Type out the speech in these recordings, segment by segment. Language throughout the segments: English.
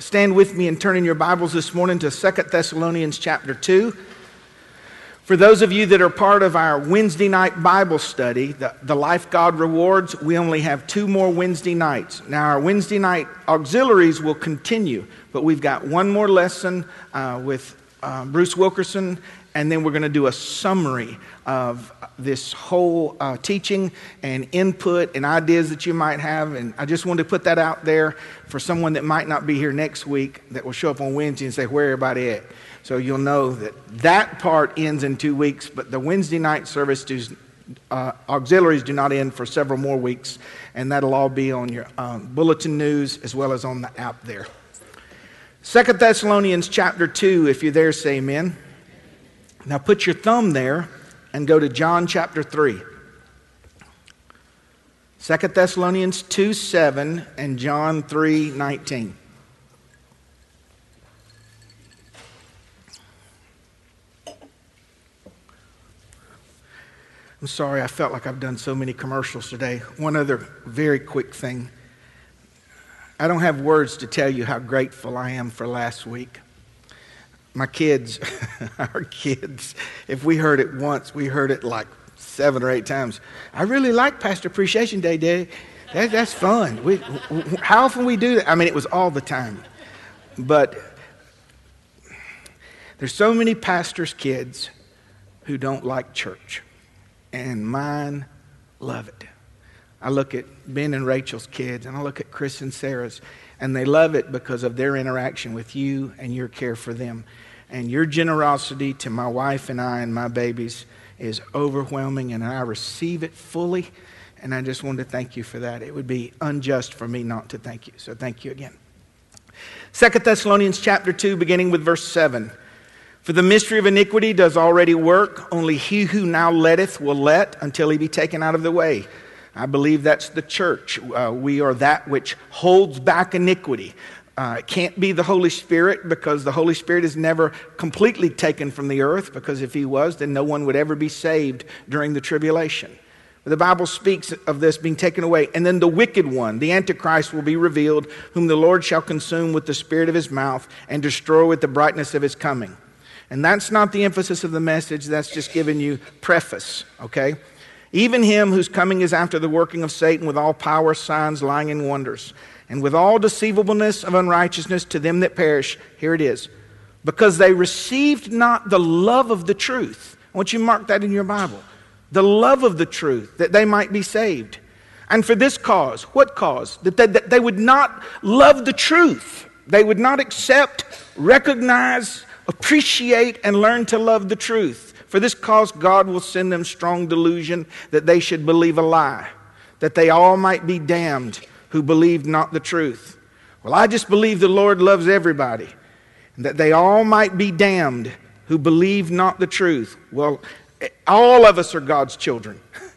stand with me and turn in your Bibles this morning to 2 Thessalonians chapter 2. For those of you that are part of our Wednesday night Bible study, the, the Life God Rewards, we only have two more Wednesday nights. Now, our Wednesday night auxiliaries will continue, but we've got one more lesson uh, with uh, Bruce Wilkinson, and then we're going to do a summary of this whole uh, teaching and input and ideas that you might have. And I just wanted to put that out there for someone that might not be here next week that will show up on Wednesday and say, Where everybody at? So you'll know that that part ends in two weeks, but the Wednesday night service does, uh, auxiliaries do not end for several more weeks, and that'll all be on your um, bulletin news as well as on the app there. Second Thessalonians chapter 2, if you're there, say amen. Now put your thumb there and go to John chapter 3. 2 Thessalonians 2 7 and John 3 19. I'm sorry, I felt like I've done so many commercials today. One other very quick thing. I don't have words to tell you how grateful I am for last week my kids, our kids, if we heard it once, we heard it like seven or eight times. I really like Pastor Appreciation Day, Day. That, that's fun. We, how often we do that? I mean, it was all the time. But there's so many pastors' kids who don't like church, and mine love it. I look at Ben and Rachel's kids, and I look at Chris and Sarah's, and they love it because of their interaction with you and your care for them. And your generosity to my wife and I and my babies is overwhelming, and I receive it fully. And I just wanted to thank you for that. It would be unjust for me not to thank you. So thank you again. Second Thessalonians chapter 2, beginning with verse 7. For the mystery of iniquity does already work, only he who now letteth will let until he be taken out of the way. I believe that's the church. Uh, we are that which holds back iniquity. Uh, it can't be the Holy Spirit because the Holy Spirit is never completely taken from the earth, because if he was, then no one would ever be saved during the tribulation. The Bible speaks of this being taken away. And then the wicked one, the Antichrist, will be revealed, whom the Lord shall consume with the spirit of his mouth and destroy with the brightness of his coming. And that's not the emphasis of the message, that's just giving you preface, okay? Even him whose coming is after the working of Satan with all power, signs, lying, and wonders, and with all deceivableness of unrighteousness to them that perish. Here it is. Because they received not the love of the truth. I want you to mark that in your Bible. The love of the truth, that they might be saved. And for this cause, what cause? That they, that they would not love the truth. They would not accept, recognize, appreciate, and learn to love the truth. For this cause, God will send them strong delusion that they should believe a lie, that they all might be damned who believed not the truth. Well, I just believe the Lord loves everybody, and that they all might be damned who believe not the truth. Well, all of us are God's children.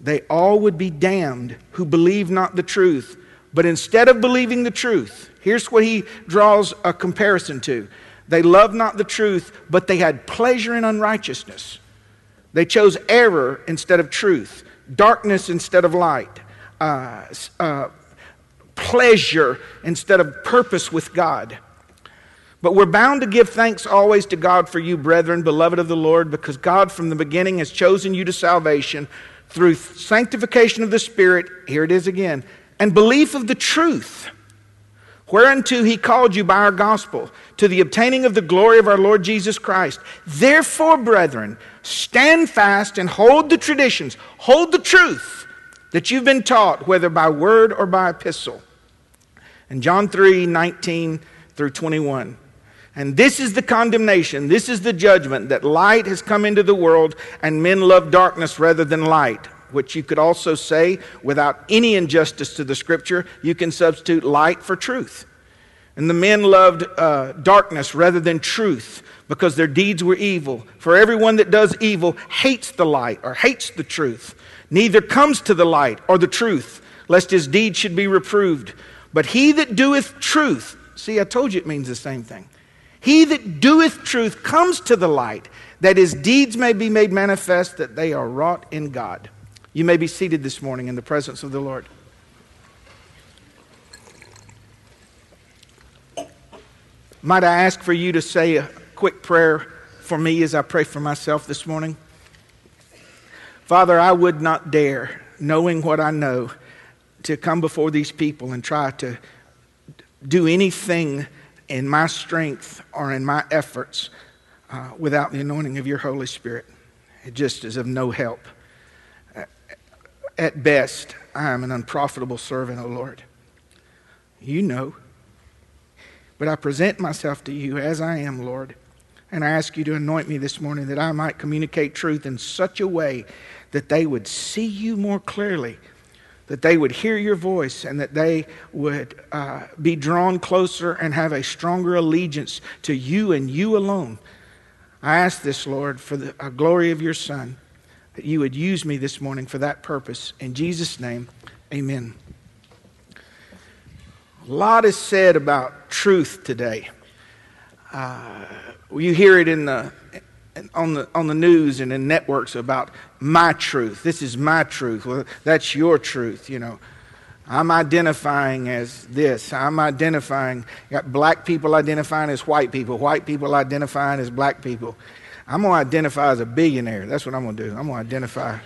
They all would be damned who believe not the truth. But instead of believing the truth, here's what he draws a comparison to they loved not the truth, but they had pleasure in unrighteousness. They chose error instead of truth, darkness instead of light, uh, uh, pleasure instead of purpose with God. But we're bound to give thanks always to God for you, brethren, beloved of the Lord, because God from the beginning has chosen you to salvation through sanctification of the Spirit, here it is again, and belief of the truth whereunto he called you by our gospel, to the obtaining of the glory of our Lord Jesus Christ. Therefore, brethren, stand fast and hold the traditions, hold the truth that you've been taught, whether by word or by epistle. And John 3 19 through 21. And this is the condemnation, this is the judgment that light has come into the world, and men love darkness rather than light which you could also say, without any injustice to the scripture, you can substitute light for truth. And the men loved uh, darkness rather than truth because their deeds were evil. For everyone that does evil hates the light or hates the truth, neither comes to the light or the truth, lest his deeds should be reproved. But he that doeth truth, see, I told you it means the same thing. He that doeth truth comes to the light, that his deeds may be made manifest that they are wrought in God. You may be seated this morning in the presence of the Lord. Might I ask for you to say a quick prayer for me as I pray for myself this morning? Father, I would not dare, knowing what I know, to come before these people and try to do anything in my strength or in my efforts uh, without the anointing of your Holy Spirit. It just is of no help. At best, I am an unprofitable servant, O Lord. You know. But I present myself to you as I am, Lord. And I ask you to anoint me this morning that I might communicate truth in such a way that they would see you more clearly, that they would hear your voice, and that they would uh, be drawn closer and have a stronger allegiance to you and you alone. I ask this, Lord, for the uh, glory of your Son, that you would use me this morning for that purpose. In Jesus' name, amen. A lot is said about truth today. Uh, you hear it in the, on, the, on the news and in networks about my truth. This is my truth. Well, that's your truth, you know. I'm identifying as this. I'm identifying, got black people identifying as white people, white people identifying as black people. I'm going to identify as a billionaire. That's what I'm going to do. I'm going to identify.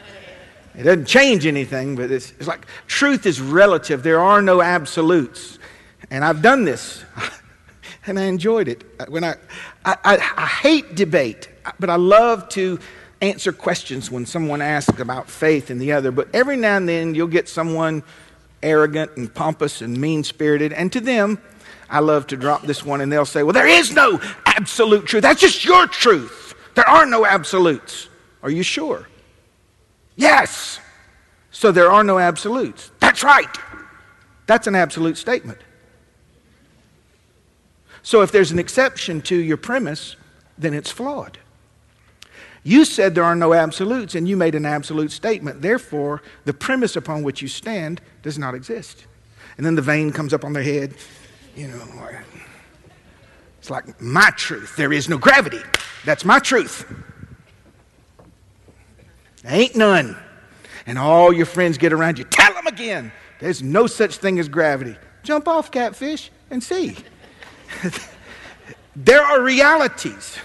It doesn't change anything, but it's, it's like truth is relative. There are no absolutes. And I've done this, and I enjoyed it. Uh, when I, I, I, I hate debate, uh, but I love to answer questions when someone asks about faith and the other. But every now and then you'll get someone arrogant and pompous and mean spirited, and to them, I love to drop this one, and they'll say, Well, there is no absolute truth. That's just your truth. There are no absolutes. Are you sure? Yes. So there are no absolutes. That's right. That's an absolute statement. So if there's an exception to your premise, then it's flawed. You said there are no absolutes, and you made an absolute statement. Therefore, the premise upon which you stand does not exist. And then the vein comes up on their head. You know, it's like my truth. There is no gravity. That's my truth. Ain't none. And all your friends get around you. Tell them again. There's no such thing as gravity. Jump off, catfish, and see. there are realities.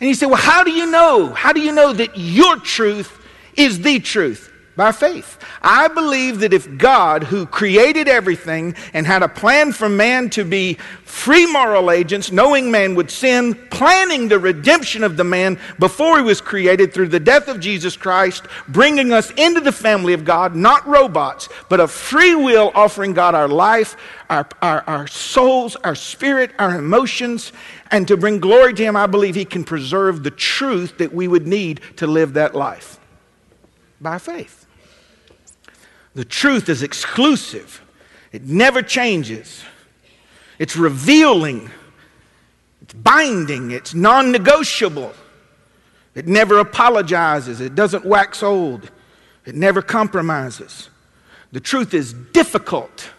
And you say, well, how do you know? How do you know that your truth is the truth? By faith. I believe that if God, who created everything and had a plan for man to be free moral agents, knowing man would sin, planning the redemption of the man before he was created through the death of Jesus Christ, bringing us into the family of God, not robots, but a free will offering God our life, our, our, our souls, our spirit, our emotions, and to bring glory to Him, I believe He can preserve the truth that we would need to live that life by faith. The truth is exclusive, it never changes. It's revealing, it's binding, it's non negotiable. It never apologizes, it doesn't wax old, it never compromises. The truth is difficult.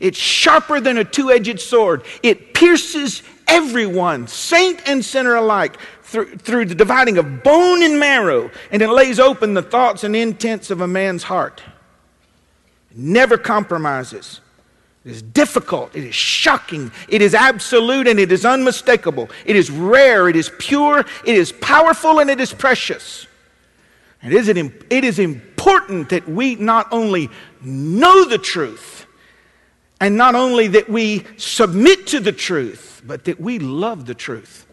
It's sharper than a two edged sword. It pierces everyone, saint and sinner alike, through, through the dividing of bone and marrow, and it lays open the thoughts and intents of a man's heart. Never compromises. It is difficult. It is shocking. It is absolute and it is unmistakable. It is rare. It is pure. It is powerful and it is precious. And it is important that we not only know the truth and not only that we submit to the truth, but that we love the truth.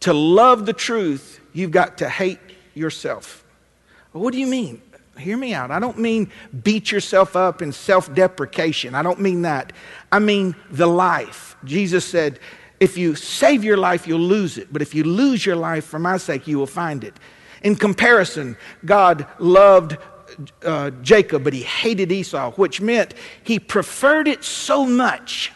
To love the truth, you've got to hate yourself. What do you mean? Hear me out. I don't mean beat yourself up in self deprecation. I don't mean that. I mean the life. Jesus said, if you save your life, you'll lose it. But if you lose your life for my sake, you will find it. In comparison, God loved uh, Jacob, but he hated Esau, which meant he preferred it so much.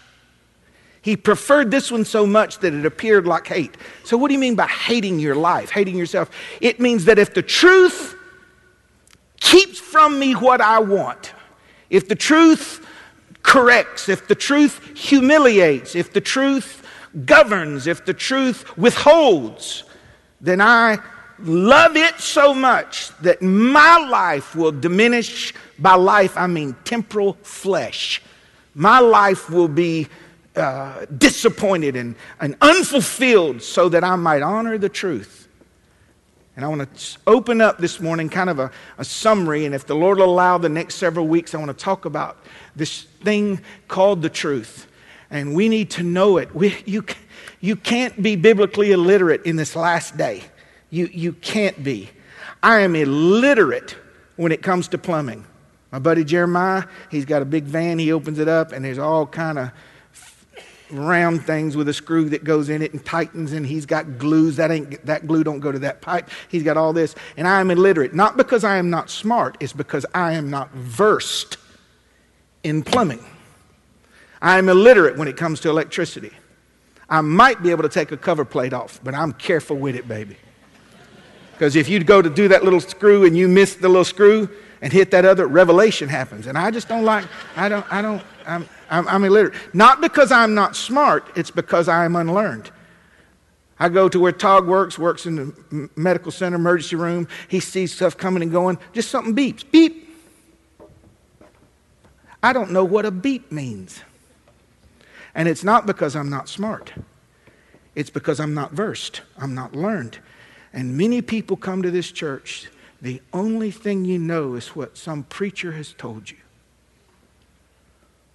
He preferred this one so much that it appeared like hate. So, what do you mean by hating your life, hating yourself? It means that if the truth keeps from me what I want, if the truth corrects, if the truth humiliates, if the truth governs, if the truth withholds, then I love it so much that my life will diminish. By life, I mean temporal flesh. My life will be uh, disappointed and, and unfulfilled so that I might honor the truth. And I want to open up this morning kind of a, a summary. And if the Lord will allow the next several weeks, I want to talk about this thing called the truth. And we need to know it. We, you, you can't be biblically illiterate in this last day. You, you can't be. I am illiterate when it comes to plumbing. My buddy Jeremiah, he's got a big van. He opens it up, and there's all kind of round things with a screw that goes in it and tightens and he's got glues that ain't that glue don't go to that pipe. He's got all this. And i am illiterate not because i am not smart it's because i am not versed in plumbing. I am illiterate when it comes to electricity. I might be able to take a cover plate off but i'm careful with it baby because if you go to do that little screw and you miss the little screw and hit that other revelation happens and i just don't like i don't i don't i'm I'm, I'm illiterate. Not because I'm not smart, it's because I'm unlearned. I go to where Todd works, works in the medical center, emergency room. He sees stuff coming and going. Just something beeps. Beep. I don't know what a beep means. And it's not because I'm not smart, it's because I'm not versed, I'm not learned. And many people come to this church, the only thing you know is what some preacher has told you.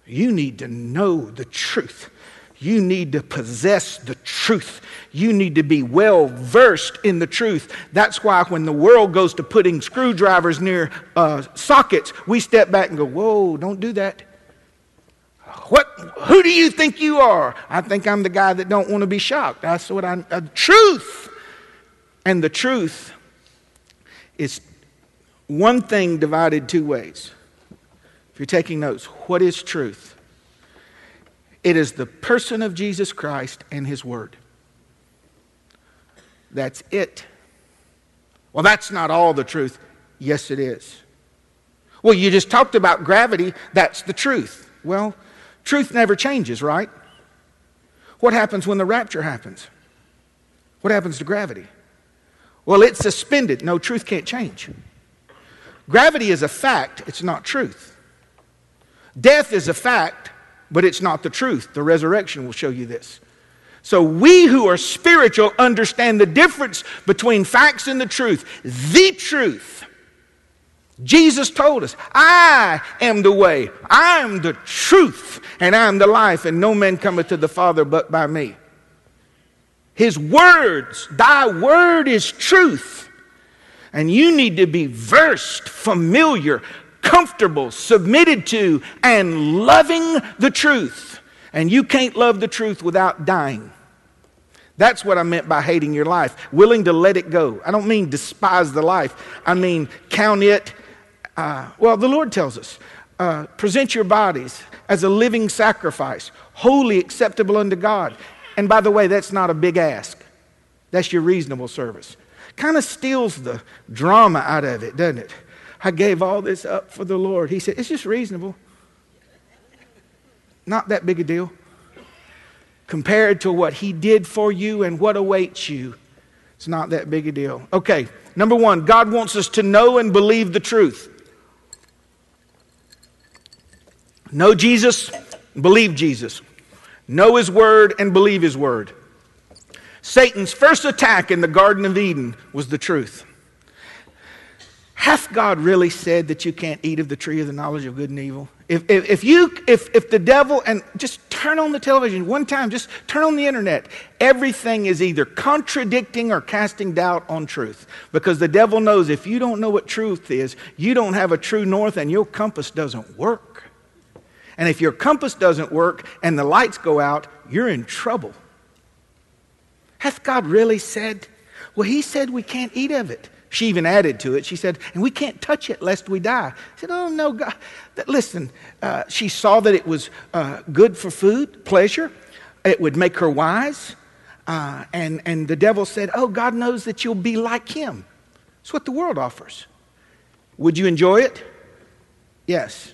You need to know the truth. You need to possess the truth. You need to be well versed in the truth. That's why when the world goes to putting screwdrivers near uh, sockets, we step back and go, Whoa, don't do that. What, who do you think you are? I think I'm the guy that don't want to be shocked. That's what I'm, uh, truth. And the truth is one thing divided two ways. If you're taking notes, what is truth? It is the person of Jesus Christ and his word. That's it. Well, that's not all the truth. Yes, it is. Well, you just talked about gravity. That's the truth. Well, truth never changes, right? What happens when the rapture happens? What happens to gravity? Well, it's suspended. No, truth can't change. Gravity is a fact, it's not truth. Death is a fact, but it's not the truth. The resurrection will show you this. So we who are spiritual understand the difference between facts and the truth. The truth. Jesus told us, I am the way, I am the truth, and I am the life, and no man cometh to the Father but by me. His words, thy word is truth. And you need to be versed, familiar, comfortable, submitted to, and loving the truth. And you can't love the truth without dying. That's what I meant by hating your life, willing to let it go. I don't mean despise the life, I mean count it. Uh, well, the Lord tells us uh, present your bodies as a living sacrifice, holy, acceptable unto God. And by the way, that's not a big ask, that's your reasonable service. Kind of steals the drama out of it, doesn't it? I gave all this up for the Lord. He said, It's just reasonable. Not that big a deal. Compared to what He did for you and what awaits you, it's not that big a deal. Okay, number one, God wants us to know and believe the truth. Know Jesus, believe Jesus. Know His Word and believe His Word. Satan's first attack in the Garden of Eden was the truth. Hath God really said that you can't eat of the tree of the knowledge of good and evil? If, if, if, you, if, if the devil, and just turn on the television one time, just turn on the internet, everything is either contradicting or casting doubt on truth. Because the devil knows if you don't know what truth is, you don't have a true north and your compass doesn't work. And if your compass doesn't work and the lights go out, you're in trouble. Hath God really said? Well, He said we can't eat of it. She even added to it. She said, and we can't touch it lest we die. I said, oh, no, God. Listen, uh, she saw that it was uh, good for food, pleasure. It would make her wise. Uh, and, and the devil said, oh, God knows that you'll be like him. It's what the world offers. Would you enjoy it? Yes.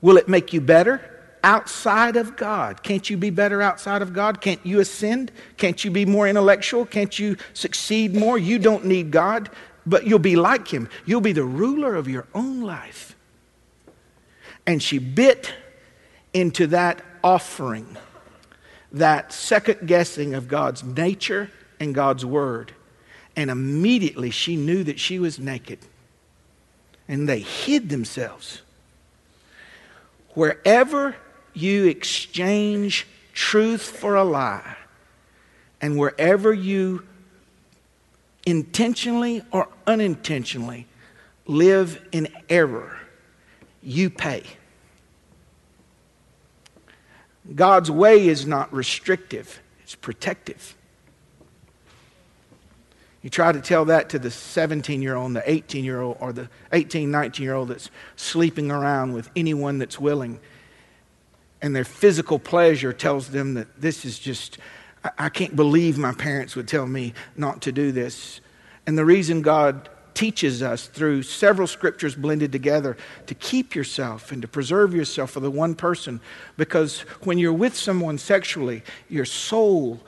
Will it make you better? outside of God. Can't you be better outside of God? Can't you ascend? Can't you be more intellectual? Can't you succeed more? You don't need God, but you'll be like Him. You'll be the ruler of your own life. And she bit into that offering that second guessing of God's nature and God's word. And immediately she knew that she was naked. And they hid themselves. Wherever you exchange truth for a lie, and wherever you intentionally or unintentionally live in error, you pay. God's way is not restrictive, it's protective. You try to tell that to the 17 year old, the 18 year old, or the 18, 19 year old that's sleeping around with anyone that's willing. And their physical pleasure tells them that this is just, I can't believe my parents would tell me not to do this. And the reason God teaches us through several scriptures blended together to keep yourself and to preserve yourself for the one person. Because when you're with someone sexually, your soul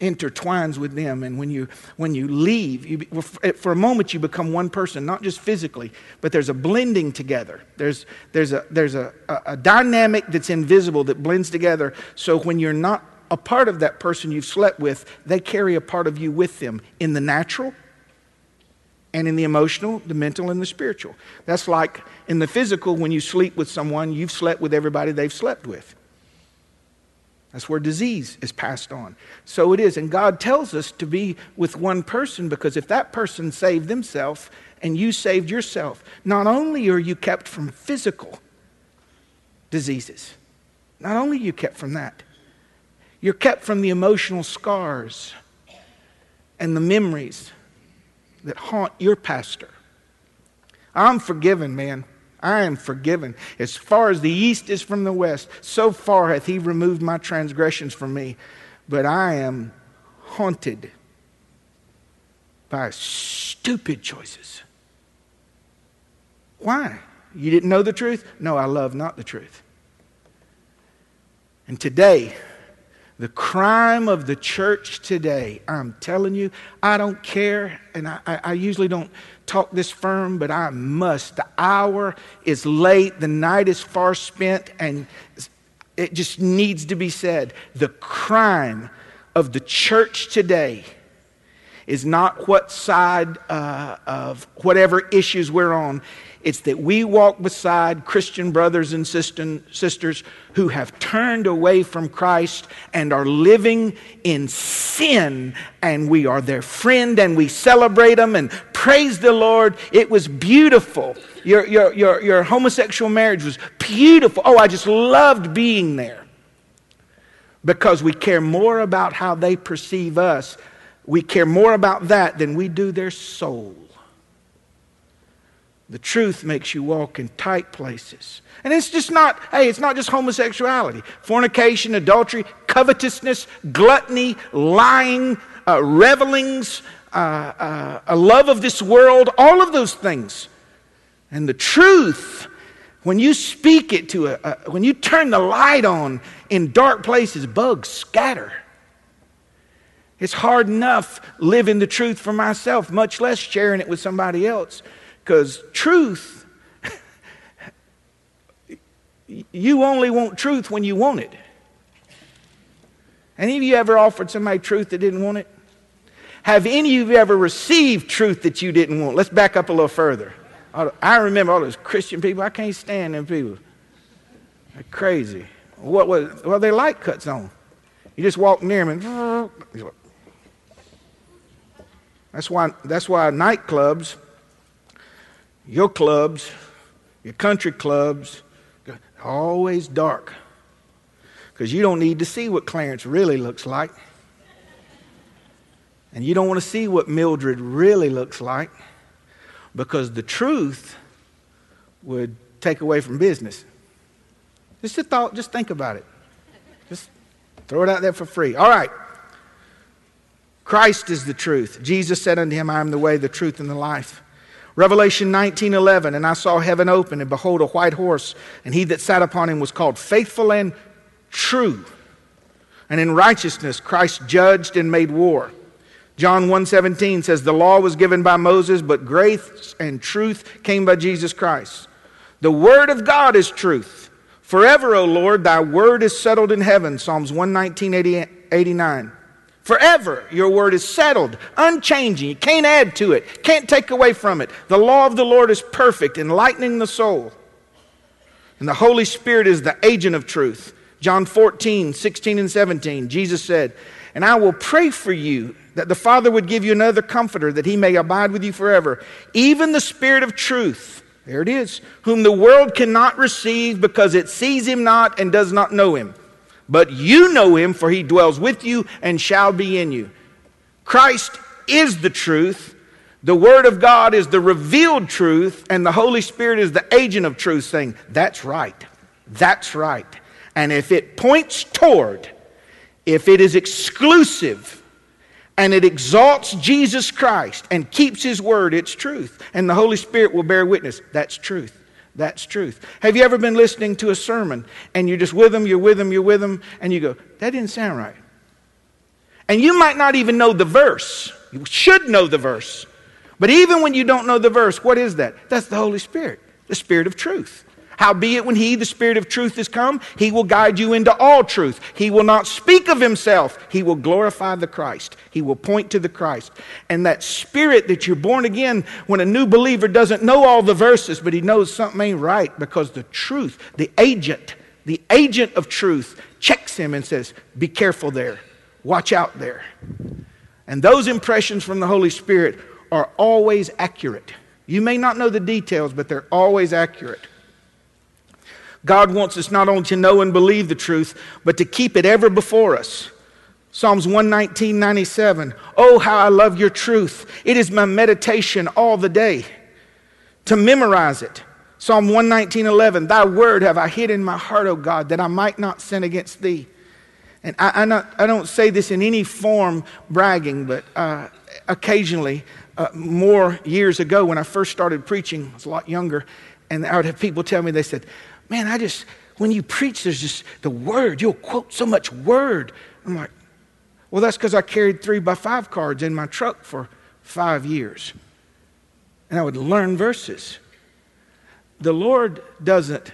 intertwines with them. And when you, when you leave, you, for a moment you become one person, not just physically, but there's a blending together. There's, there's, a, there's a, a, a dynamic that's invisible that blends together. So when you're not a part of that person you've slept with, they carry a part of you with them in the natural and in the emotional, the mental, and the spiritual. That's like in the physical, when you sleep with someone, you've slept with everybody they've slept with. That's where disease is passed on. So it is. And God tells us to be with one person because if that person saved themselves and you saved yourself, not only are you kept from physical diseases, not only are you kept from that, you're kept from the emotional scars and the memories that haunt your pastor. I'm forgiven, man. I am forgiven. As far as the east is from the west, so far hath he removed my transgressions from me. But I am haunted by stupid choices. Why? You didn't know the truth? No, I love not the truth. And today, the crime of the church today, I'm telling you, I don't care, and I, I, usually don't talk this firm, but I must. The hour is late, the night is far spent, and it just needs to be said. The crime of the church today is not what side uh, of whatever issues we're on. It's that we walk beside Christian brothers and sisters who have turned away from Christ and are living in sin, and we are their friend and we celebrate them and praise the Lord. It was beautiful. Your, your, your, your homosexual marriage was beautiful. Oh, I just loved being there because we care more about how they perceive us. We care more about that than we do their soul. The truth makes you walk in tight places. And it's just not, hey, it's not just homosexuality. Fornication, adultery, covetousness, gluttony, lying, uh, revelings, uh, uh, a love of this world, all of those things. And the truth, when you speak it to a, a when you turn the light on in dark places, bugs scatter. It's hard enough living the truth for myself, much less sharing it with somebody else. Because truth, you only want truth when you want it. Any of you ever offered somebody truth that didn't want it? Have any of you ever received truth that you didn't want? Let's back up a little further. I remember all those Christian people. I can't stand them people. They're crazy. What was? Well, they light cuts on. You just walk near them and. That's why. That's why nightclubs your clubs, your country clubs, always dark. Because you don't need to see what Clarence really looks like. And you don't want to see what Mildred really looks like. Because the truth would take away from business. Just a thought, just think about it. Just throw it out there for free. All right. Christ is the truth. Jesus said unto him, I am the way, the truth, and the life. Revelation 19:11 and I saw heaven open and behold a white horse and he that sat upon him was called faithful and true. And in righteousness Christ judged and made war. John 1:17 says the law was given by Moses but grace and truth came by Jesus Christ. The word of God is truth. Forever, O Lord, thy word is settled in heaven. Psalms 119, 89. Forever, your word is settled, unchanging. You can't add to it, can't take away from it. The law of the Lord is perfect, enlightening the soul. And the Holy Spirit is the agent of truth. John 14, 16, and 17, Jesus said, And I will pray for you that the Father would give you another comforter, that he may abide with you forever, even the Spirit of truth there it is. Whom the world cannot receive because it sees him not and does not know him. But you know him, for he dwells with you and shall be in you. Christ is the truth. The Word of God is the revealed truth, and the Holy Spirit is the agent of truth, saying, That's right. That's right. And if it points toward, if it is exclusive, and it exalts Jesus Christ and keeps His word, it's truth. And the Holy Spirit will bear witness. That's truth. That's truth. Have you ever been listening to a sermon and you're just with them, you're with them, you're with them, and you go, that didn't sound right? And you might not even know the verse. You should know the verse. But even when you don't know the verse, what is that? That's the Holy Spirit, the Spirit of truth. Howbeit, when he, the Spirit of truth, is come, he will guide you into all truth. He will not speak of himself. He will glorify the Christ. He will point to the Christ. And that Spirit that you're born again, when a new believer doesn't know all the verses, but he knows something ain't right because the truth, the agent, the agent of truth checks him and says, Be careful there. Watch out there. And those impressions from the Holy Spirit are always accurate. You may not know the details, but they're always accurate. God wants us not only to know and believe the truth, but to keep it ever before us. Psalms 119, 97. Oh, how I love your truth. It is my meditation all the day. To memorize it. Psalm 119, 11. Thy word have I hid in my heart, O God, that I might not sin against thee. And I, I, not, I don't say this in any form bragging, but uh, occasionally, uh, more years ago when I first started preaching, I was a lot younger, and I would have people tell me, they said, man, I just, when you preach, there's just the word. You'll quote so much word. I'm like, well, that's because I carried three by five cards in my truck for five years. And I would learn verses. The Lord doesn't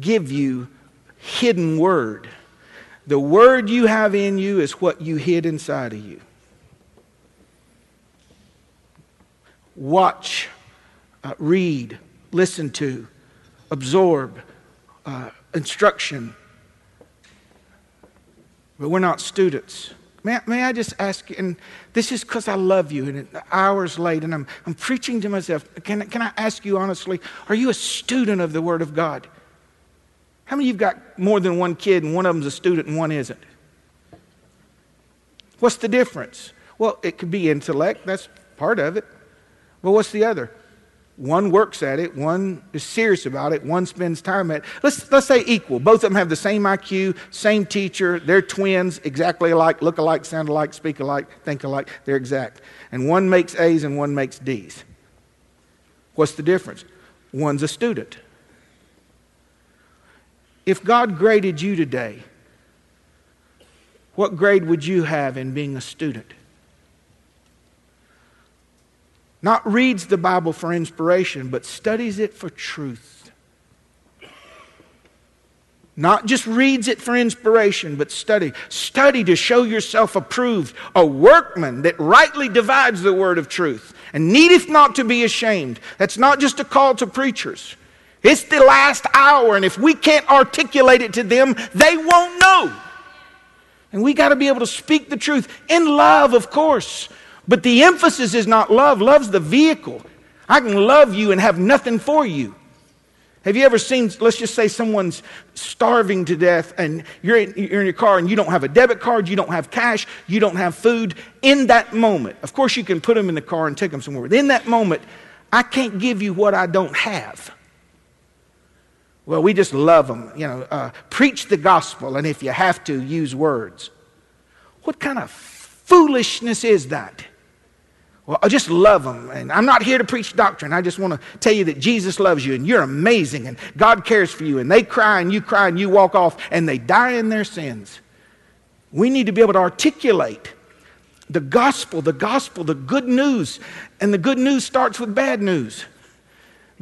give you hidden word. The word you have in you is what you hid inside of you. Watch, uh, read, listen to, absorb uh, instruction. But we're not students. May, may I just ask you, and this is because I love you, and the hour's late, and I'm, I'm preaching to myself. Can, can I ask you honestly, are you a student of the Word of God? How many of you got more than one kid, and one of them's a student and one isn't? What's the difference? Well, it could be intellect, that's part of it. But what's the other? One works at it, one is serious about it, one spends time at it. Let's, let's say equal. Both of them have the same IQ, same teacher, they're twins, exactly alike, look alike, sound alike, speak alike, think alike, they're exact. And one makes A's and one makes D's. What's the difference? One's a student. If God graded you today, what grade would you have in being a student? Not reads the Bible for inspiration, but studies it for truth. Not just reads it for inspiration, but study. Study to show yourself approved, a workman that rightly divides the word of truth and needeth not to be ashamed. That's not just a call to preachers. It's the last hour, and if we can't articulate it to them, they won't know. And we got to be able to speak the truth in love, of course, but the emphasis is not love, love's the vehicle. I can love you and have nothing for you. Have you ever seen, let's just say someone's starving to death and you're in, you're in, your car and you don't have a debit card, you don't have cash, you don't have food. In that moment, of course, you can put them in the car and take them somewhere. But in that moment, I can't give you what I don't have. Well, we just love them. You know, uh, preach the gospel, and if you have to, use words. What kind of foolishness is that? Well, I just love them. And I'm not here to preach doctrine. I just want to tell you that Jesus loves you and you're amazing and God cares for you. And they cry and you cry and you walk off and they die in their sins. We need to be able to articulate the gospel, the gospel, the good news. And the good news starts with bad news.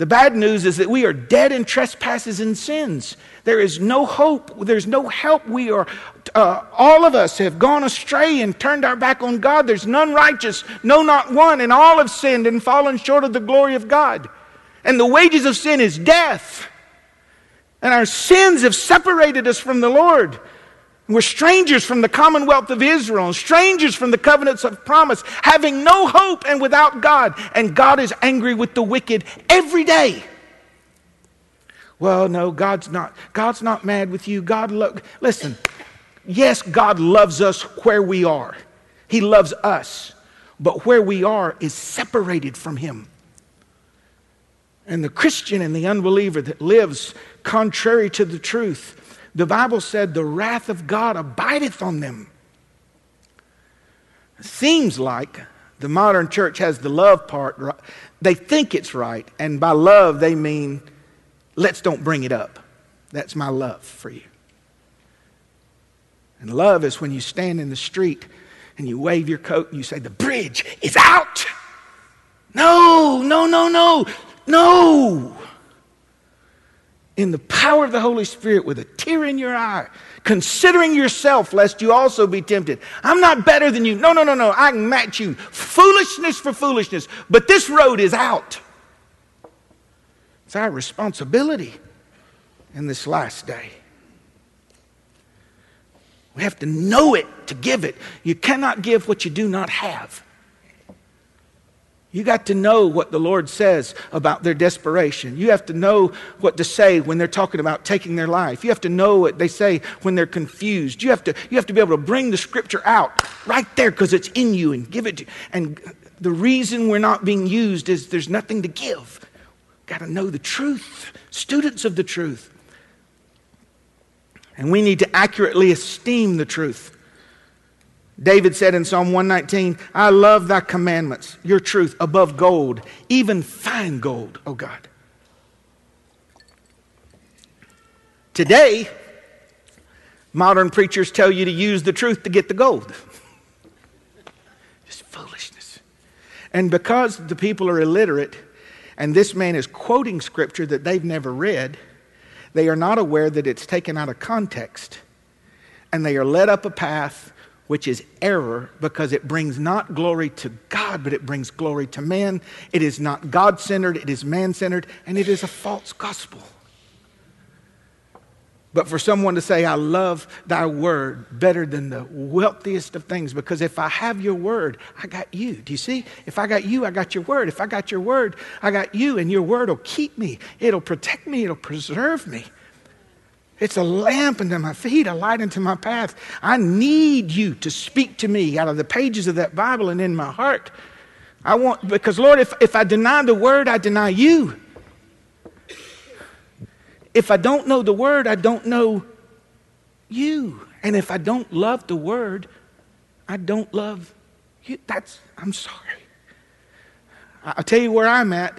The bad news is that we are dead in trespasses and sins. There is no hope. There's no help. We are, uh, all of us have gone astray and turned our back on God. There's none righteous, no, not one. And all have sinned and fallen short of the glory of God. And the wages of sin is death. And our sins have separated us from the Lord. We're strangers from the commonwealth of Israel, and strangers from the covenants of promise, having no hope and without God. And God is angry with the wicked every day. Well, no, God's not. God's not mad with you. God look. Listen. Yes, God loves us where we are. He loves us. But where we are is separated from him. And the Christian and the unbeliever that lives contrary to the truth the Bible said, the wrath of God abideth on them. Seems like the modern church has the love part. Right. They think it's right. And by love, they mean, let's don't bring it up. That's my love for you. And love is when you stand in the street and you wave your coat and you say, The bridge is out. No, no, no, no, no in the power of the Holy Spirit with a tear in your eye, considering yourself lest you also be tempted. I'm not better than you. No, no, no, no. I can match you. Foolishness for foolishness. But this road is out. It's our responsibility in this last day. We have to know it to give it. You cannot give what you do not have. You got to know what the Lord says about their desperation. You have to know what to say when they're talking about taking their life. You have to know what they say when they're confused. You have to, you have to be able to bring the scripture out right there because it's in you and give it to you. And the reason we're not being used is there's nothing to give. Got to know the truth, students of the truth. And we need to accurately esteem the truth. David said in Psalm 119, I love thy commandments, your truth above gold, even fine gold, oh God. Today, modern preachers tell you to use the truth to get the gold. Just foolishness. And because the people are illiterate, and this man is quoting scripture that they've never read, they are not aware that it's taken out of context. And they are led up a path which is error because it brings not glory to God, but it brings glory to man. It is not God centered, it is man centered, and it is a false gospel. But for someone to say, I love thy word better than the wealthiest of things, because if I have your word, I got you. Do you see? If I got you, I got your word. If I got your word, I got you, and your word will keep me, it'll protect me, it'll preserve me. It's a lamp unto my feet, a light unto my path. I need you to speak to me out of the pages of that Bible and in my heart. I want, because Lord, if, if I deny the word, I deny you. If I don't know the word, I don't know you. And if I don't love the word, I don't love you. That's, I'm sorry. I'll tell you where I'm at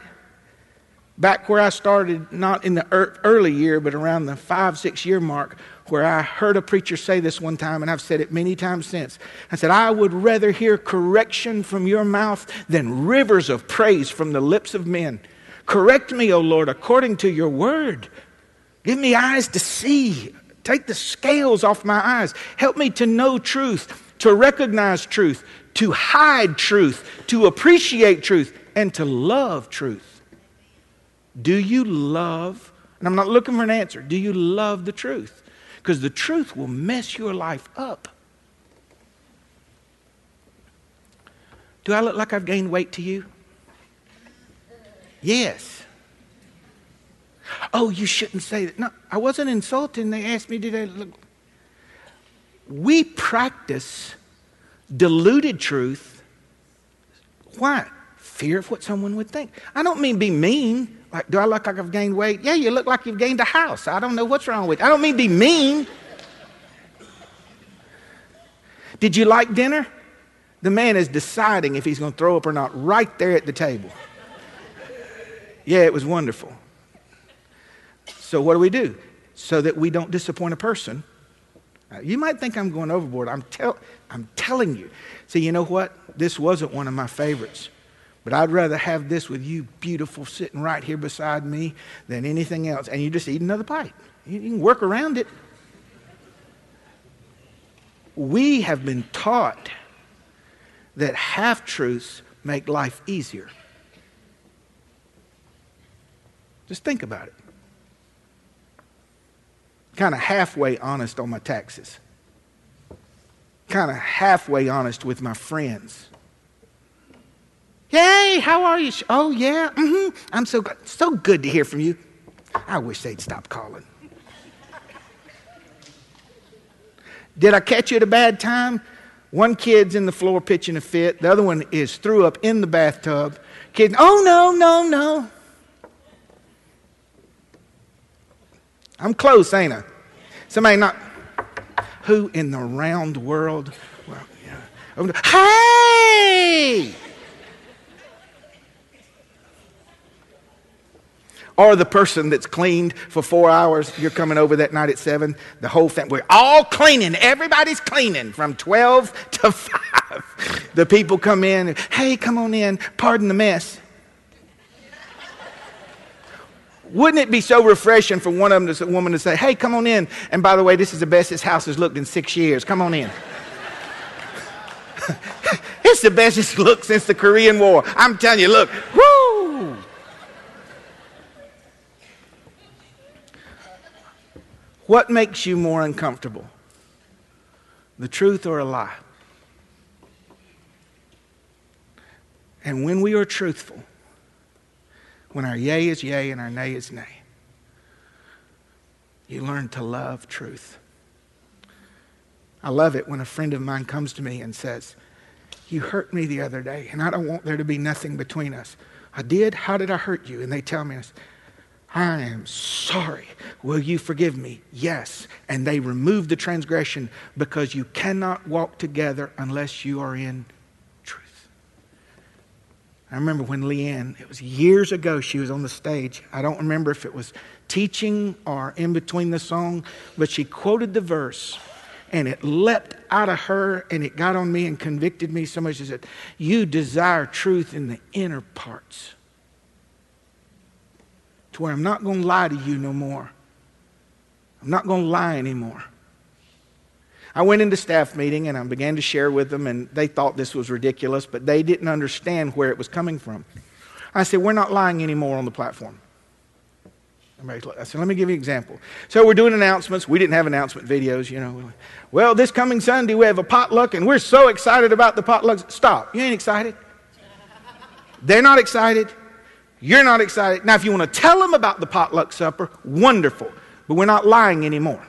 back where I started, not in the early year, but around the five, six year mark, where I heard a preacher say this one time, and I've said it many times since. I said, I would rather hear correction from your mouth than rivers of praise from the lips of men. Correct me, O Lord, according to your word. Give me eyes to see. Take the scales off my eyes. Help me to know truth, to recognize truth, to hide truth, to appreciate truth, and to love truth. Do you love, and I'm not looking for an answer, do you love the truth? Because the truth will mess your life up. Do I look like I've gained weight to you? Yes. Oh, you shouldn't say that. No, I wasn't insulting. They asked me, did I look? We practice diluted truth. Why? Fear of what someone would think. I don't mean be mean. Like, do I look like I've gained weight? Yeah, you look like you've gained a house. I don't know what's wrong with you. I don't mean to be mean. Did you like dinner? The man is deciding if he's going to throw up or not right there at the table. Yeah, it was wonderful. So, what do we do? So that we don't disappoint a person. You might think I'm going overboard. I'm, tell, I'm telling you. See, you know what? This wasn't one of my favorites. But I'd rather have this with you, beautiful, sitting right here beside me, than anything else. And you just eat another bite. You can work around it. We have been taught that half truths make life easier. Just think about it. Kind of halfway honest on my taxes, kind of halfway honest with my friends Hey, how are you? Oh, yeah. Mm-hmm. I'm so good. So good to hear from you. I wish they'd stop calling. Did I catch you at a bad time? One kid's in the floor pitching a fit. The other one is threw up in the bathtub. Kid, oh no, no, no. I'm close, ain't I? Somebody not. Who in the round world? Well, yeah. Hey! Or the person that's cleaned for four hours, you're coming over that night at seven, the whole family, we're all cleaning. Everybody's cleaning from 12 to 5. The people come in, hey, come on in, pardon the mess. Wouldn't it be so refreshing for one of them, to, woman to say, hey, come on in. And by the way, this is the best this house has looked in six years. Come on in. it's the best it's looked since the Korean War. I'm telling you, look! What makes you more uncomfortable? The truth or a lie? And when we are truthful, when our yea is yea and our nay is nay, you learn to love truth. I love it when a friend of mine comes to me and says, You hurt me the other day, and I don't want there to be nothing between us. I did? How did I hurt you? And they tell me, I am sorry. Will you forgive me? Yes. And they remove the transgression because you cannot walk together unless you are in truth. I remember when Leanne, it was years ago, she was on the stage. I don't remember if it was teaching or in between the song, but she quoted the verse and it leapt out of her and it got on me and convicted me so much. She said, You desire truth in the inner parts to where I'm not going to lie to you no more. I'm not going to lie anymore. I went into staff meeting and I began to share with them, and they thought this was ridiculous, but they didn't understand where it was coming from. I said, We're not lying anymore on the platform. I said, Let me give you an example. So we're doing announcements. We didn't have announcement videos, you know. Well, this coming Sunday, we have a potluck, and we're so excited about the potlucks. Stop. You ain't excited. They're not excited. You're not excited. Now, if you want to tell them about the potluck supper, wonderful. But we're not lying anymore.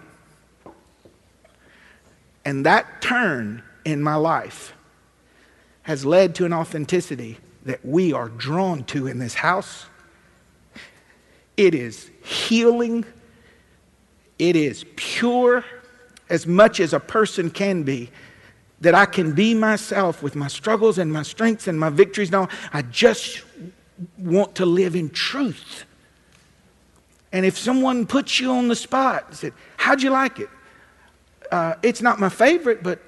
And that turn in my life has led to an authenticity that we are drawn to in this house. It is healing, it is pure as much as a person can be. That I can be myself with my struggles and my strengths and my victories. Now, I just want to live in truth. And if someone puts you on the spot and said, How'd you like it? Uh, it's not my favorite, but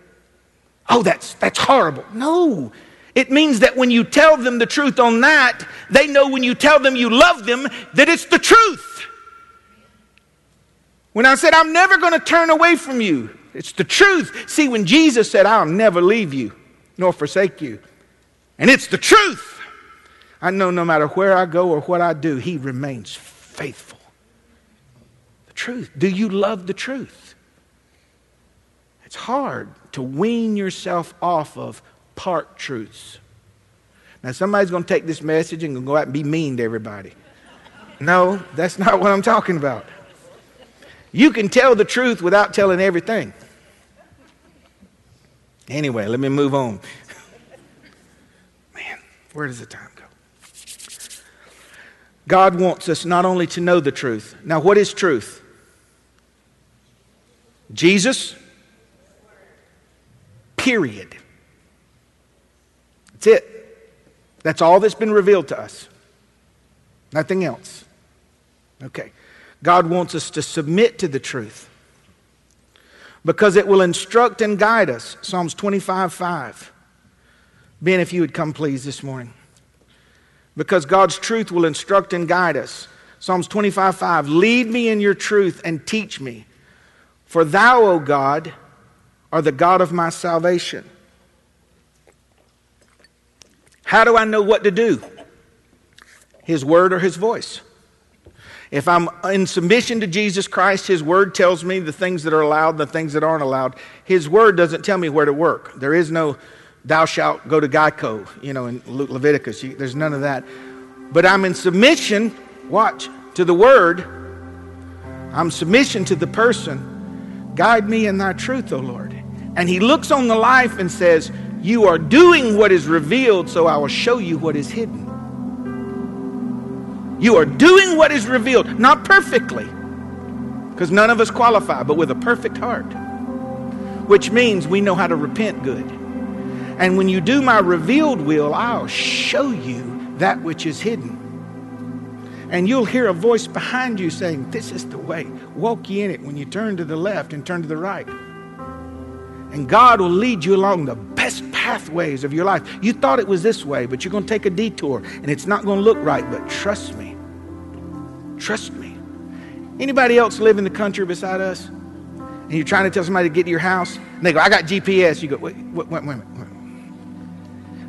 oh, that's, that's horrible. No. It means that when you tell them the truth on that, they know when you tell them you love them that it's the truth. When I said, I'm never going to turn away from you, it's the truth. See, when Jesus said, I'll never leave you nor forsake you, and it's the truth. I know no matter where I go or what I do, He remains faithful. The truth. Do you love the truth? It's hard to wean yourself off of part truths. Now, somebody's going to take this message and go out and be mean to everybody. No, that's not what I'm talking about. You can tell the truth without telling everything. Anyway, let me move on. Man, where does the time? God wants us not only to know the truth. Now, what is truth? Jesus, period. That's it. That's all that's been revealed to us. Nothing else. Okay. God wants us to submit to the truth because it will instruct and guide us. Psalms 25 5. Ben, if you would come please this morning. Because God's truth will instruct and guide us. Psalms 25 5 Lead me in your truth and teach me. For thou, O God, are the God of my salvation. How do I know what to do? His word or his voice? If I'm in submission to Jesus Christ, His Word tells me the things that are allowed and the things that aren't allowed. His Word doesn't tell me where to work. There is no, thou shalt go to Geico, you know, in Leviticus. There's none of that. But I'm in submission, watch, to the Word. I'm submission to the person. Guide me in thy truth, O Lord. And He looks on the life and says, You are doing what is revealed, so I will show you what is hidden. You are doing what is revealed, not perfectly, because none of us qualify, but with a perfect heart, which means we know how to repent good. And when you do my revealed will, I'll show you that which is hidden. And you'll hear a voice behind you saying, This is the way. Walk ye in it when you turn to the left and turn to the right. And God will lead you along the best pathways of your life. You thought it was this way, but you're going to take a detour and it's not going to look right. But trust me. Trust me. Anybody else live in the country beside us? And you're trying to tell somebody to get to your house? And they go, I got GPS. You go, wait, wait, wait, wait, wait.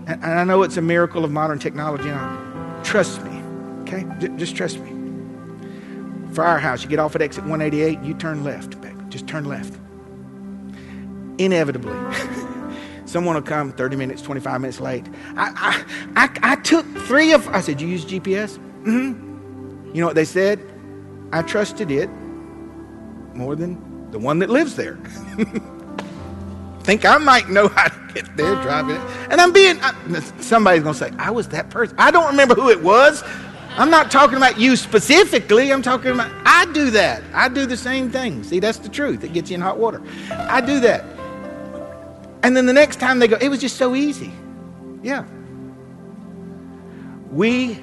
And, I know it's a miracle of modern technology. And trust me, okay? Just trust me. Firehouse, you get off at exit 188, you turn left. Just turn left inevitably. Someone will come 30 minutes, 25 minutes late. I, I, I, I, took three of, I said, You use GPS? Mm-hmm. You know what they said? I trusted it more than the one that lives there. Think I might know how to get there driving it. And I'm being, I, somebody's going to say, I was that person. I don't remember who it was. I'm not talking about you specifically. I'm talking about, I do that. I do the same thing. See, that's the truth. It gets you in hot water. I do that. And then the next time they go, it was just so easy. Yeah. We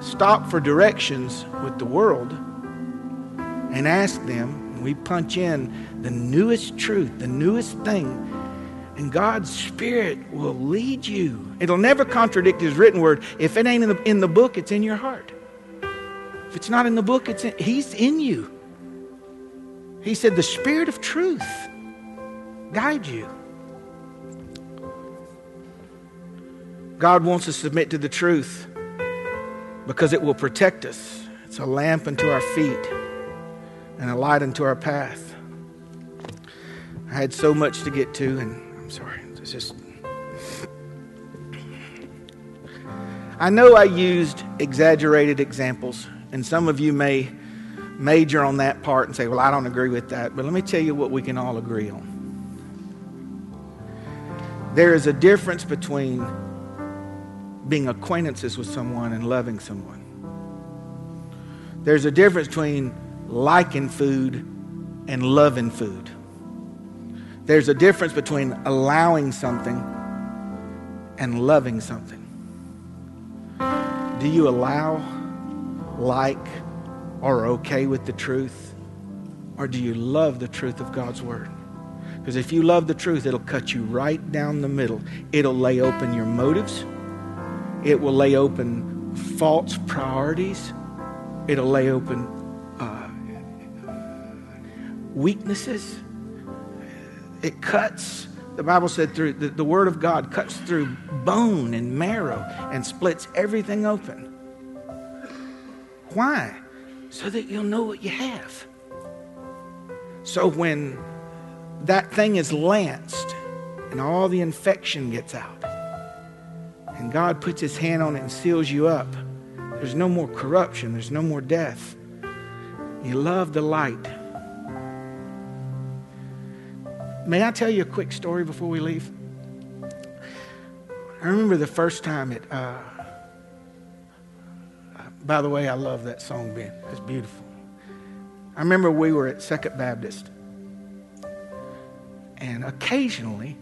stop for directions with the world and ask them. We punch in the newest truth, the newest thing, and God's Spirit will lead you. It'll never contradict His written word. If it ain't in the, in the book, it's in your heart. If it's not in the book, it's in, He's in you. He said, The Spirit of truth guide you. God wants us to submit to the truth because it will protect us. It's a lamp unto our feet and a light unto our path. I had so much to get to, and I'm sorry. It's just. I know I used exaggerated examples, and some of you may major on that part and say, Well, I don't agree with that. But let me tell you what we can all agree on. There is a difference between being acquaintances with someone and loving someone. There's a difference between liking food and loving food. There's a difference between allowing something and loving something. Do you allow, like, or okay with the truth? Or do you love the truth of God's Word? Because if you love the truth, it'll cut you right down the middle. It'll lay open your motives it will lay open false priorities. It'll lay open uh, weaknesses. It cuts. The Bible said through the, the Word of God cuts through bone and marrow and splits everything open. Why? So that you'll know what you have. So when that thing is lanced and all the infection gets out, and God puts his hand on it and seals you up, there's no more corruption, there's no more death. You love the light. May I tell you a quick story before we leave? I remember the first time it. Uh, by the way, I love that song, Ben. It's beautiful. I remember we were at Second Baptist, and occasionally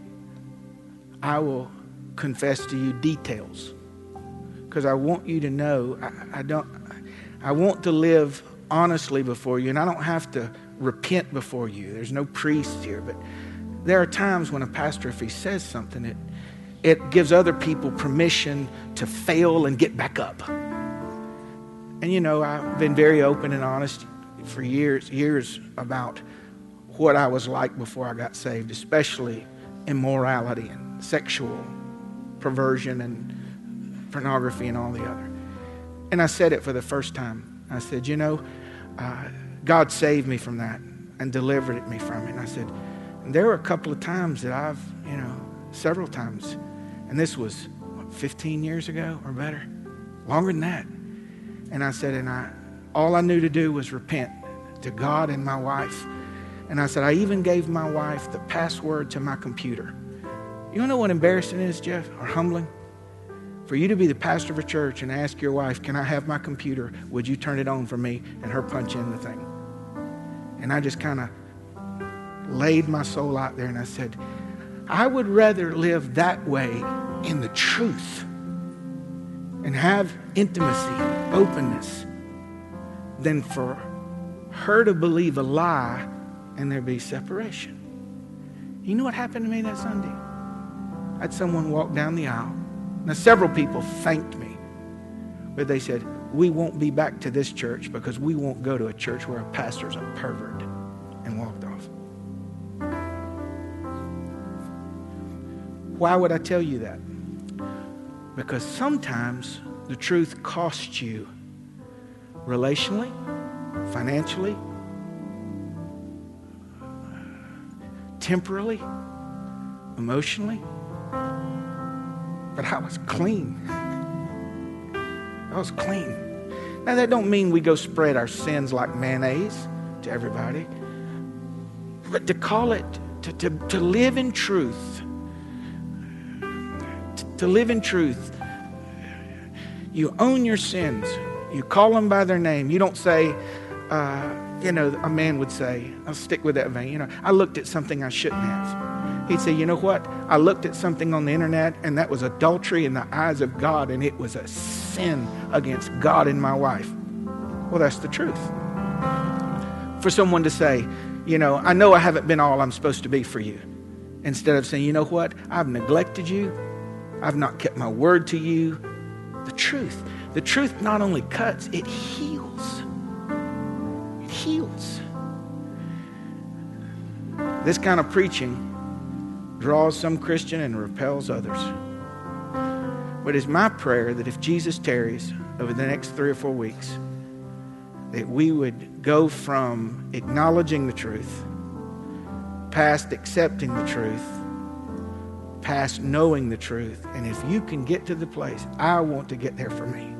I will confess to you details because I want you to know I, I, don't I want to live honestly before you and I don't have to repent before you. There's no priest here, but there are times when a pastor if he says something it it gives other people permission to fail and get back up. And you know, I've been very open and honest for years, years about what I was like before I got saved, especially immorality and sexual perversion and pornography and all the other. And I said it for the first time. I said, you know, uh, God saved me from that and delivered me from it. And I said, and there were a couple of times that I've, you know, several times, and this was what, 15 years ago or better, longer than that. And I said, and I, all I knew to do was repent to God and my wife. And I said, I even gave my wife the password to my computer. You know what embarrassing is, Jeff, or humbling? For you to be the pastor of a church and ask your wife, Can I have my computer? Would you turn it on for me? And her punch in the thing. And I just kind of laid my soul out there and I said, I would rather live that way in the truth and have intimacy, openness, than for her to believe a lie and there be separation. You know what happened to me that Sunday? I had someone walk down the aisle. Now, several people thanked me, but they said, We won't be back to this church because we won't go to a church where a pastor's a pervert, Why would I tell you that? Because sometimes the truth costs you relationally, financially, temporally, emotionally. But I was clean. I was clean. Now that don't mean we go spread our sins like mayonnaise to everybody. But to call it, to, to, to live in truth, to, live in truth, you own your sins. You call them by their name. You don't say, uh, you know, a man would say, I'll stick with that vein. You know, I looked at something I shouldn't have. He'd say, you know what? I looked at something on the internet and that was adultery in the eyes of God and it was a sin against God and my wife. Well, that's the truth. For someone to say, you know, I know I haven't been all I'm supposed to be for you. Instead of saying, you know what? I've neglected you. I've not kept my word to you. The truth. The truth not only cuts, it heals. It heals. This kind of preaching draws some Christian and repels others. But it's my prayer that if Jesus tarries over the next three or four weeks, that we would go from acknowledging the truth, past accepting the truth, past knowing the truth. And if you can get to the place, I want to get there for me,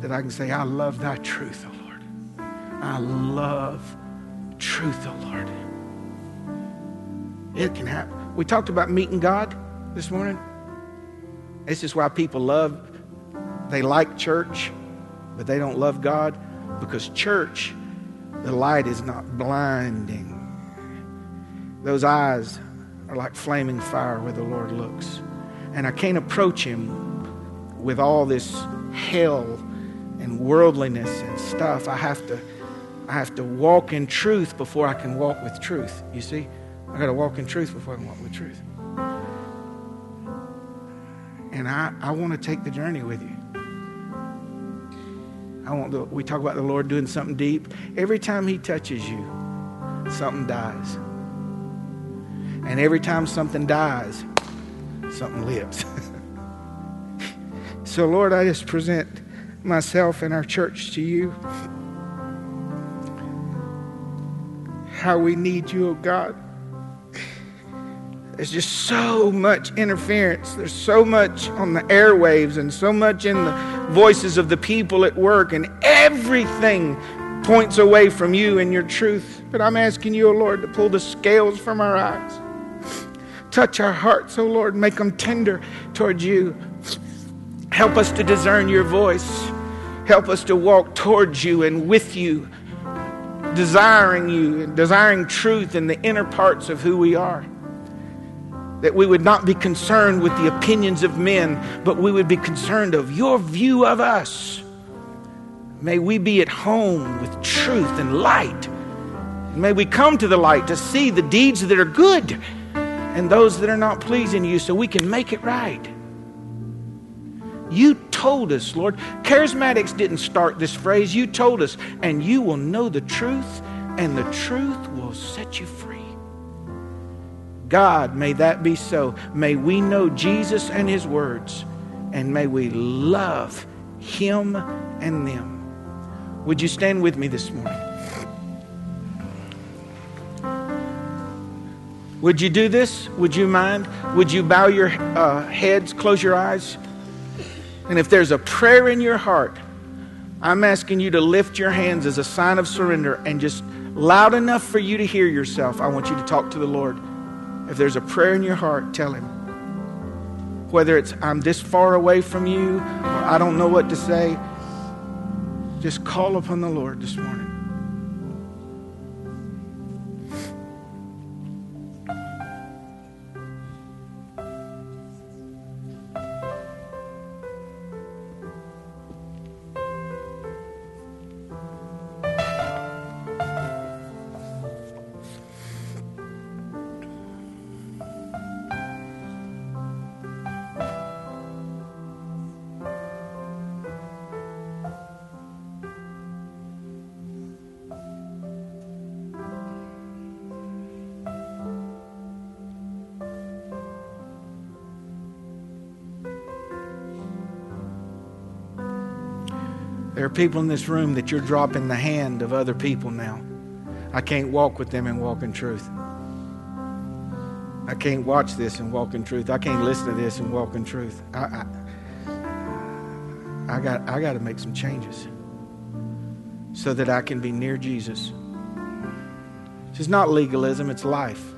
that I can say, I love thy truth, O Lord. I love truth, O Lord. It can happen. We talked about meeting God this morning. This is why people love, they like church, but they don't love God because church, the light is not blinding. Those eyes are like flaming fire where the Lord looks. And I can't approach Him with all this hell and worldliness and stuff. I have to, I have to walk in truth before I can walk with truth. You see? I got to walk in truth before I can walk with truth. And I, I want to take the journey with you. I want the, we talk about the Lord doing something deep. Every time He touches you, something dies. And every time something dies, something lives. so, Lord, I just present myself and our church to you. How we need you, oh God. There's just so much interference. There's so much on the airwaves and so much in the voices of the people at work, and everything points away from you and your truth. But I'm asking you, oh Lord, to pull the scales from our eyes. Touch our hearts, O oh Lord, make them tender towards you. Help us to discern your voice. Help us to walk towards you and with you, desiring you and desiring truth in the inner parts of who we are that we would not be concerned with the opinions of men, but we would be concerned of your view of us. May we be at home with truth and light. May we come to the light to see the deeds that are good and those that are not pleasing you so we can make it right. You told us, Lord. Charismatics didn't start this phrase. You told us, and you will know the truth, and the truth will set you free. God, may that be so. May we know Jesus and his words, and may we love him and them. Would you stand with me this morning? Would you do this? Would you mind? Would you bow your uh, heads, close your eyes? And if there's a prayer in your heart, I'm asking you to lift your hands as a sign of surrender and just loud enough for you to hear yourself. I want you to talk to the Lord. If there's a prayer in your heart, tell Him. Whether it's, I'm this far away from you, or I don't know what to say, just call upon the Lord this morning. People in this room that you're dropping the hand of other people now. I can't walk with them and walk in truth. I can't watch this and walk in truth. I can't listen to this and walk in truth. I, I, I got, I got to make some changes so that I can be near Jesus. It's not legalism, it's life.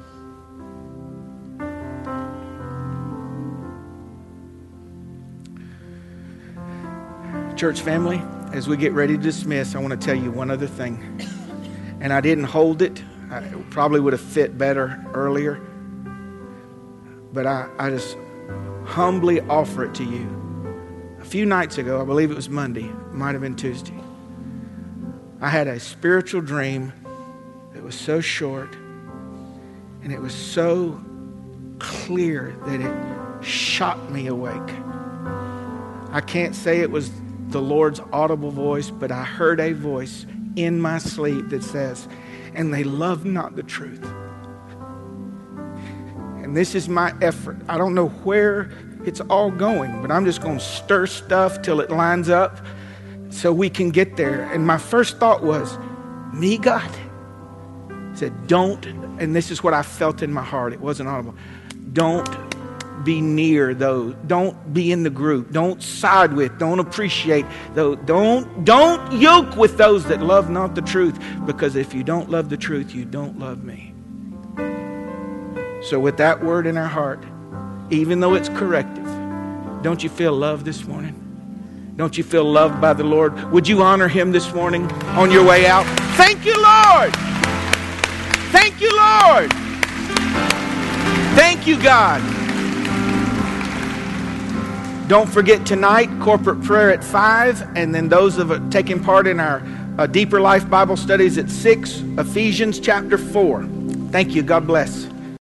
Church family, as we get ready to dismiss, I want to tell you one other thing. And I didn't hold it. I probably would have fit better earlier. But I, I just humbly offer it to you. A few nights ago, I believe it was Monday, might have been Tuesday, I had a spiritual dream that was so short and it was so clear that it shocked me awake. I can't say it was the Lord's audible voice, but I heard a voice in my sleep that says, And they love not the truth. And this is my effort. I don't know where it's all going, but I'm just going to stir stuff till it lines up so we can get there. And my first thought was, Me, God? He said, Don't, and this is what I felt in my heart. It wasn't audible. Don't be near those. Don't be in the group. Don't side with. Don't appreciate those. Don't don't yoke with those that love not the truth. Because if you don't love the truth, you don't love me. So with that word in our heart, even though it's corrective, don't you feel love this morning? Don't you feel loved by the Lord? Would you honor him this morning on your way out? Thank you, Lord. Thank you, Lord. Thank you, God. Don't forget tonight, corporate prayer at 5, and then those of it taking part in our uh, Deeper Life Bible studies at 6, Ephesians chapter 4. Thank you. God bless.